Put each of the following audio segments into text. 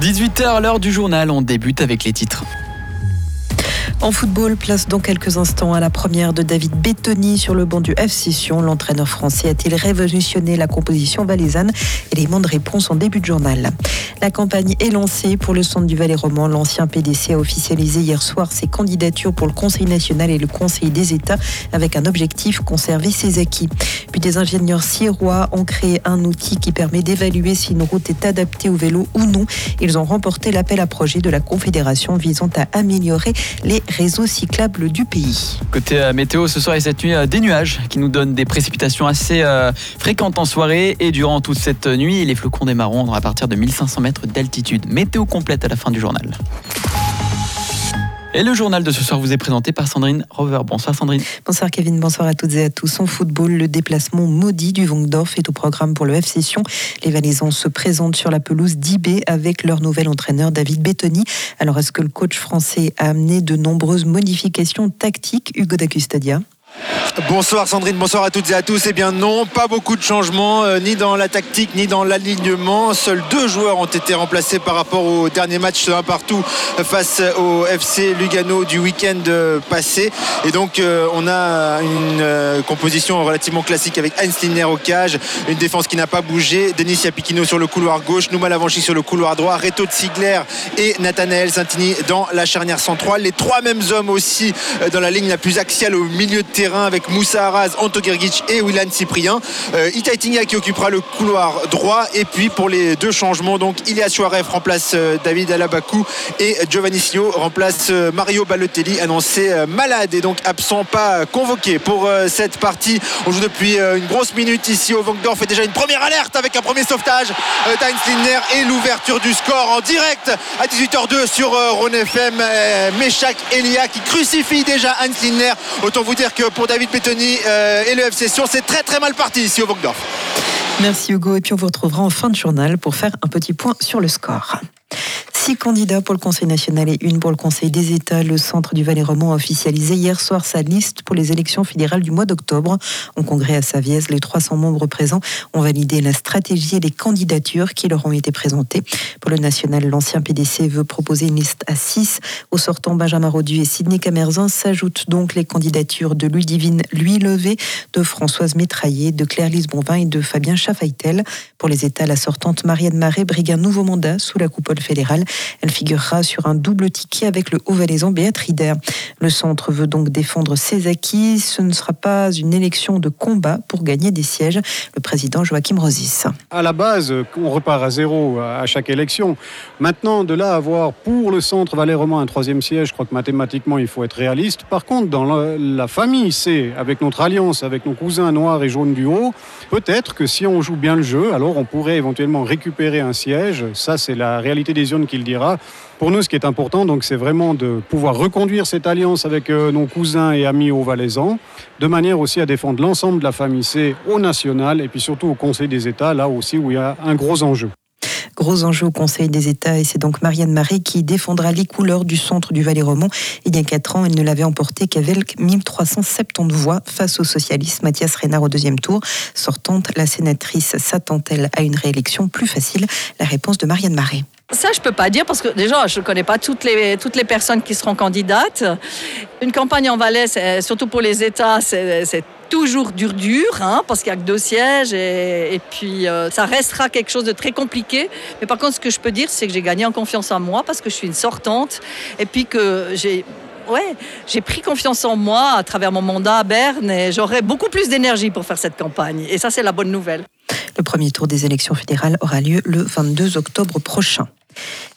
18h, l'heure du journal, on débute avec les titres. En football, place dans quelques instants à la première de David Bettoni sur le banc du FC Sion. L'entraîneur français a-t-il révolutionné la composition valaisanne? Élément de réponse en début de journal. La campagne est lancée pour le centre du Valais roman. L'ancien PDC a officialisé hier soir ses candidatures pour le Conseil national et le Conseil des États avec un objectif conserver ses acquis. Puis des ingénieurs sirois ont créé un outil qui permet d'évaluer si une route est adaptée au vélo ou non. Ils ont remporté l'appel à projet de la Confédération visant à améliorer les réseaux cyclables du pays. Côté euh, météo, ce soir et cette nuit, euh, des nuages qui nous donnent des précipitations assez euh, fréquentes en soirée et durant toute cette nuit, les flocons démarreront à partir de 1500 mètres d'altitude. Météo complète à la fin du journal. Et le journal de ce soir vous est présenté par Sandrine Rover. Bonsoir Sandrine. Bonsoir Kevin, bonsoir à toutes et à tous. En football, le déplacement maudit du Vongdorf est au programme pour le FC Sion. Les Valaisans se présentent sur la pelouse d'IB avec leur nouvel entraîneur David Bettoni. Alors est-ce que le coach français a amené de nombreuses modifications tactiques Hugo Dacustadia Bonsoir Sandrine, bonsoir à toutes et à tous. Eh bien non, pas beaucoup de changements, euh, ni dans la tactique, ni dans l'alignement. Seuls deux joueurs ont été remplacés par rapport au dernier match partout face au FC Lugano du week-end euh, passé. Et donc euh, on a une composition relativement classique avec Heinz au cage, une défense qui n'a pas bougé, Denis Yapikino sur le couloir gauche, Nouma Lavanchi sur le couloir droit, Reto Ziegler et Nathanael Santini dans la charnière centrale. Les trois mêmes hommes aussi dans la ligne la plus axiale au milieu de terrain avec Moussa Arraz, Anto Gergic et Willan Cyprien. Euh, qui occupera le couloir droit. Et puis pour les deux changements, donc Ilias Suarez remplace euh, David Alabakou et Giovanni Sio remplace euh, Mario Balotelli, annoncé euh, malade et donc absent, pas convoqué pour cette partie. On joue depuis une grosse minute ici au Vangdorf et déjà une première alerte avec un premier sauvetage d'Heinz et l'ouverture du score en direct à 18h02 sur Rhône FM. Meshak Elia qui crucifie déjà Heinz Lindner. Autant vous dire que pour David Petoni euh, et le FC Sion. C'est très très mal parti ici au Vogdorf. Merci Hugo et puis on vous retrouvera en fin de journal pour faire un petit point sur le score. Six candidats pour le Conseil national et une pour le Conseil des États. Le Centre du Valais-Romand a officialisé hier soir sa liste pour les élections fédérales du mois d'octobre. En congrès à Savièse, les 300 membres présents ont validé la stratégie et les candidatures qui leur ont été présentées. Pour le national, l'ancien PDC veut proposer une liste à 6. Au sortant, Benjamin Rodu et Sidney Camerzin s'ajoutent donc les candidatures de Ludivine Louis Levé, de Françoise Métraillé, de Claire-Lise Bonvin et de Fabien Chaffaitel. Pour les États, la sortante Marianne Marais brigue un nouveau mandat sous la coupole fédérale. Elle figurera sur un double ticket avec le haut-valaisan Béatrice Le centre veut donc défendre ses acquis. Ce ne sera pas une élection de combat pour gagner des sièges. Le président Joachim Rosis. À la base, on repart à zéro à chaque élection. Maintenant, de là à avoir pour le centre Valais-Roman un troisième siège, je crois que mathématiquement, il faut être réaliste. Par contre, dans la, famille, c'est avec notre alliance, avec nos cousins noirs et jaunes du haut, peut-être que si on joue bien le jeu, alors on pourrait éventuellement récupérer un siège. Ça, c'est la réalité des urnes qui dira. Pour nous, ce qui est important, donc, c'est vraiment de pouvoir reconduire cette alliance avec euh, nos cousins et amis au valaisans, de manière aussi à défendre l'ensemble de la famille C au national et puis surtout au Conseil des États, là aussi où il y a un gros enjeu. Gros enjeu au Conseil des États et c'est donc Marianne Marais qui défendra les couleurs du centre du Valais-Romand. Il y a quatre ans, elle ne l'avait emporté qu'avec 1370 voix face au socialiste Mathias Reynard au deuxième tour. Sortante, la sénatrice s'attend-elle à une réélection plus facile? La réponse de Marianne Marais. Ça, je peux pas dire parce que déjà, je ne connais pas toutes les, toutes les personnes qui seront candidates. Une campagne en Valais, surtout pour les États, c'est toujours dur, dur, hein, parce qu'il n'y a que deux sièges et, puis euh, ça restera quelque chose de très compliqué. Mais par contre, ce que je peux dire, c'est que j'ai gagné en confiance en moi parce que je suis une sortante et puis que j'ai ouais, j'ai pris confiance en moi à travers mon mandat à Berne et j'aurai beaucoup plus d'énergie pour faire cette campagne. Et ça, c'est la bonne nouvelle. Le premier tour des élections fédérales aura lieu le 22 octobre prochain.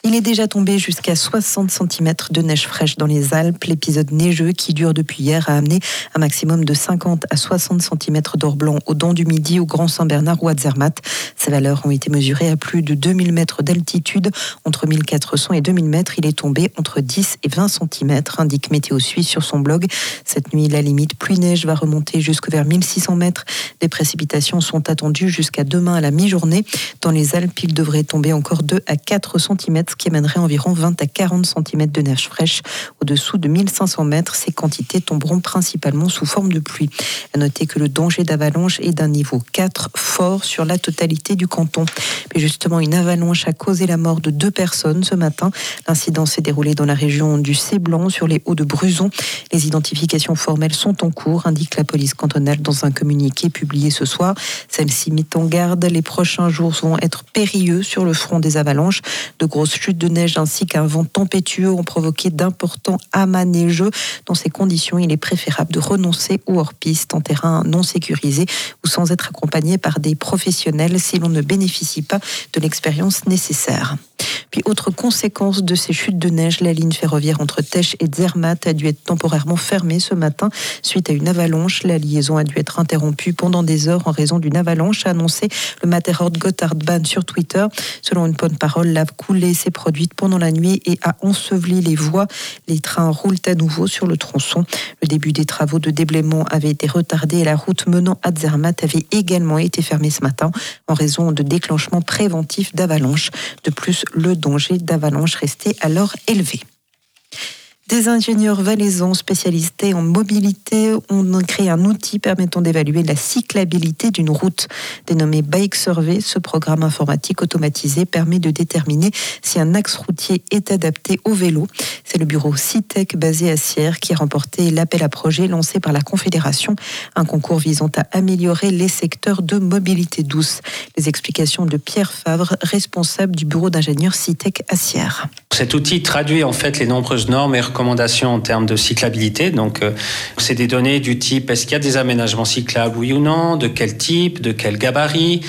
Il est déjà tombé jusqu'à 60 cm de neige fraîche dans les Alpes. L'épisode neigeux qui dure depuis hier a amené un maximum de 50 à 60 cm d'or blanc au Dent du Midi, au Grand Saint-Bernard ou à Zermatt. Ces valeurs ont été mesurées à plus de 2000 mètres d'altitude. Entre 1400 et 2000 mètres, il est tombé entre 10 et 20 cm, indique Météo Suisse sur son blog. Cette nuit, la limite pluie-neige va remonter jusque vers 1600 mètres. Des précipitations sont attendues jusqu'à demain à la mi-journée. Dans les Alpes, il devrait tomber encore 2 à 4 cm, ce qui amènerait environ 20 à 40 cm de neige fraîche. Au-dessous de 1500 mètres, ces quantités tomberont principalement sous forme de pluie. À noter que le danger d'avalanche est d'un niveau 4 fort sur la totalité du canton. Mais justement, une avalanche a causé la mort de deux personnes ce matin. L'incident s'est déroulé dans la région du Céblanc, sur les hauts de Bruson. Les identifications formelles sont en cours, indique la police cantonale dans un communiqué publié ce soir. Celle-ci mit en garde, les prochains jours vont être périlleux sur le front des avalanches. De grosses chutes de neige ainsi qu'un vent tempétueux ont provoqué d'importants amas neigeux. Dans ces conditions, il est préférable de renoncer aux hors-piste en terrain non sécurisé ou sans être accompagné par des professionnels si l'on ne bénéficie pas de l'expérience nécessaire. Puis autre conséquence de ces chutes de neige, la ligne ferroviaire entre Tesch et Zermatt a dû être temporairement fermée ce matin suite à une avalanche. La liaison a dû être interrompue pendant des heures en raison d'une avalanche, a annoncé le Matterhorn Gotthardbahn sur Twitter. Selon une bonne parole, la coulée s'est produite pendant la nuit et a enseveli les voies. Les trains roulent à nouveau sur le tronçon. Le début des travaux de déblaiement avait été retardé et la route menant à Zermatt avait également été fermée ce matin en raison de déclenchement préventif d'avalanche. De plus, le danger d'avalanche restait alors élevé. Des ingénieurs valaisans spécialisés en mobilité ont créé un outil permettant d'évaluer la cyclabilité d'une route. Dénommé Bike Survey, ce programme informatique automatisé permet de déterminer si un axe routier est adapté au vélo. C'est le bureau CITEC basé à Sierre qui a remporté l'appel à projet lancé par la Confédération, un concours visant à améliorer les secteurs de mobilité douce. Les explications de Pierre Favre, responsable du bureau d'ingénieurs CITEC à Sierre. Cet outil traduit en fait les nombreuses normes et en termes de cyclabilité. Donc, euh, c'est des données du type est-ce qu'il y a des aménagements cyclables, oui ou non, de quel type, de quel gabarit,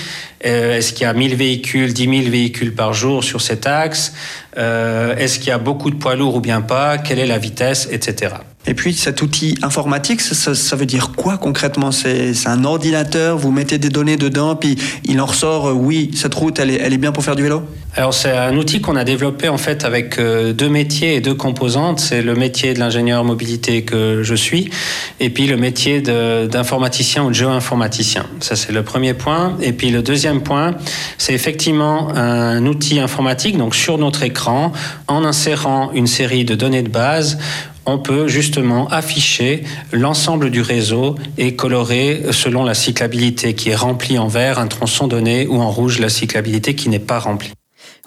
euh, est-ce qu'il y a 1000 véhicules, 10 000 véhicules par jour sur cet axe, euh, est-ce qu'il y a beaucoup de poids lourds ou bien pas, quelle est la vitesse, etc. Et puis cet outil informatique, ça, veut dire quoi concrètement? C'est un ordinateur, vous mettez des données dedans, puis il en ressort, euh, oui, cette route, elle est, elle est bien pour faire du vélo? Alors c'est un outil qu'on a développé en fait avec euh, deux métiers et deux composantes. C'est le métier de l'ingénieur mobilité que je suis, et puis le métier d'informaticien ou de géoinformaticien. Ça c'est le premier point. Et puis le deuxième point, c'est effectivement un outil informatique, donc sur notre écran, en insérant une série de données de base, on peut justement afficher l'ensemble du réseau et colorer selon la cyclabilité qui est remplie en vert un tronçon donné ou en rouge la cyclabilité qui n'est pas remplie.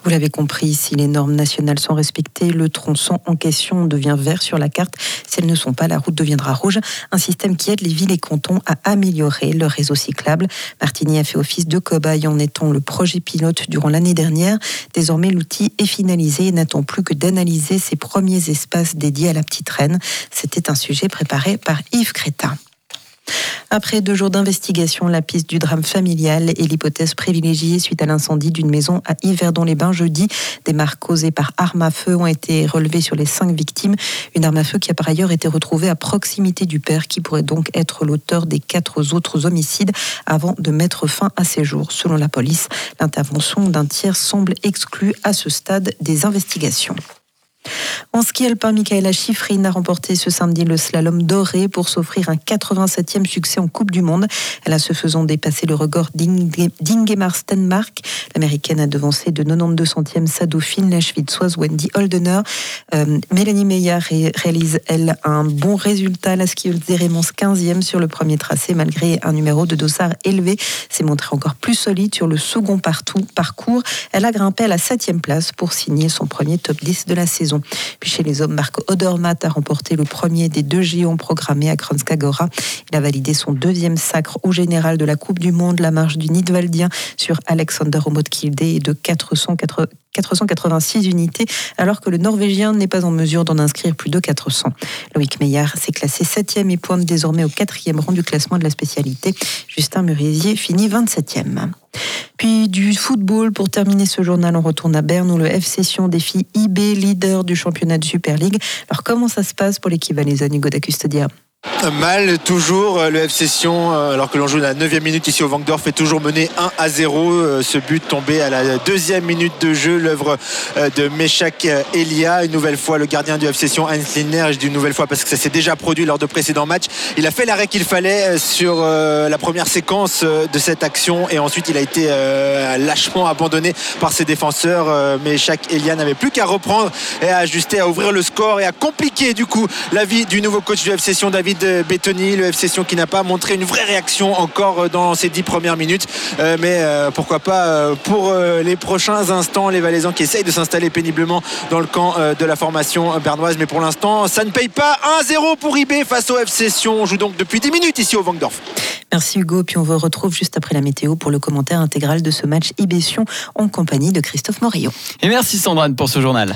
Vous l'avez compris, si les normes nationales sont respectées, le tronçon en question devient vert sur la carte. Si elles ne sont pas, la route deviendra rouge. Un système qui aide les villes et cantons à améliorer leur réseau cyclable. Martigny a fait office de cobaye en étant le projet pilote durant l'année dernière. Désormais, l'outil est finalisé et n'attend plus que d'analyser ses premiers espaces dédiés à la petite reine. C'était un sujet préparé par Yves Crétin. Après deux jours d'investigation, la piste du drame familial est l'hypothèse privilégiée suite à l'incendie d'une maison à Yverdon-les-Bains jeudi. Des marques causées par arme à feu ont été relevées sur les cinq victimes. Une arme à feu qui a par ailleurs été retrouvée à proximité du père, qui pourrait donc être l'auteur des quatre autres homicides avant de mettre fin à ses jours. Selon la police, l'intervention d'un tiers semble exclue à ce stade des investigations. En ski alpin, Michaela Schifrin a remporté ce samedi le slalom doré pour s'offrir un 87e succès en Coupe du Monde. Elle a ce faisant dépassé le record d'Ingemar Stenmark. L'américaine a devancé de 92 centièmes sa dauphine, la Wendy Holdener. Euh, Mélanie Meyer réalise, elle, un bon résultat. La skieuse Zérémence 15e sur le premier tracé, malgré un numéro de dossard élevé. S'est montrée encore plus solide sur le second parcours. Elle a grimpé à la 7e place pour signer son premier top 10 de la saison. Puis chez les hommes, Marc Odermatt a remporté le premier des deux géants programmés à Kranskagora. Il a validé son deuxième sacre au général de la Coupe du Monde, la marche du Nidwaldien sur Alexander Omotkilde et de 486 unités, alors que le Norvégien n'est pas en mesure d'en inscrire plus de 400. Loïc Meillard s'est classé 7e et pointe désormais au quatrième rang du classement de la spécialité. Justin Murisier finit 27e. Puis du football, pour terminer ce journal, on retourne à Berne où le FC Sion défie IB, leader du championnat de Super League. Alors comment ça se passe pour l'équipe valaisanne Hugo da Custodia? Mal toujours le FC Sion alors que l'on joue la 9 minute ici au Vangdorf est toujours mené 1 à 0 ce but tombé à la deuxième minute de jeu l'œuvre de Meshak Elia. Une nouvelle fois le gardien du FC Sion Heinz Lindner je dis une nouvelle fois parce que ça s'est déjà produit lors de précédents matchs. Il a fait l'arrêt qu'il fallait sur la première séquence de cette action et ensuite il a été lâchement abandonné par ses défenseurs Meshak Elia n'avait plus qu'à reprendre et à ajuster à ouvrir le score et à compliquer du coup la vie du nouveau coach du FC Sion David Bétoni, le FC Sion qui n'a pas montré une vraie réaction encore dans ces dix premières minutes. Euh, mais euh, pourquoi pas euh, pour les prochains instants, les Valaisans qui essayent de s'installer péniblement dans le camp de la formation bernoise. Mais pour l'instant, ça ne paye pas 1-0 pour IB face au FC Sion. On joue donc depuis 10 minutes ici au Vangdorf. Merci Hugo. Puis on vous retrouve juste après la météo pour le commentaire intégral de ce match IB Sion en compagnie de Christophe Morillo. Et merci Sandrine pour ce journal.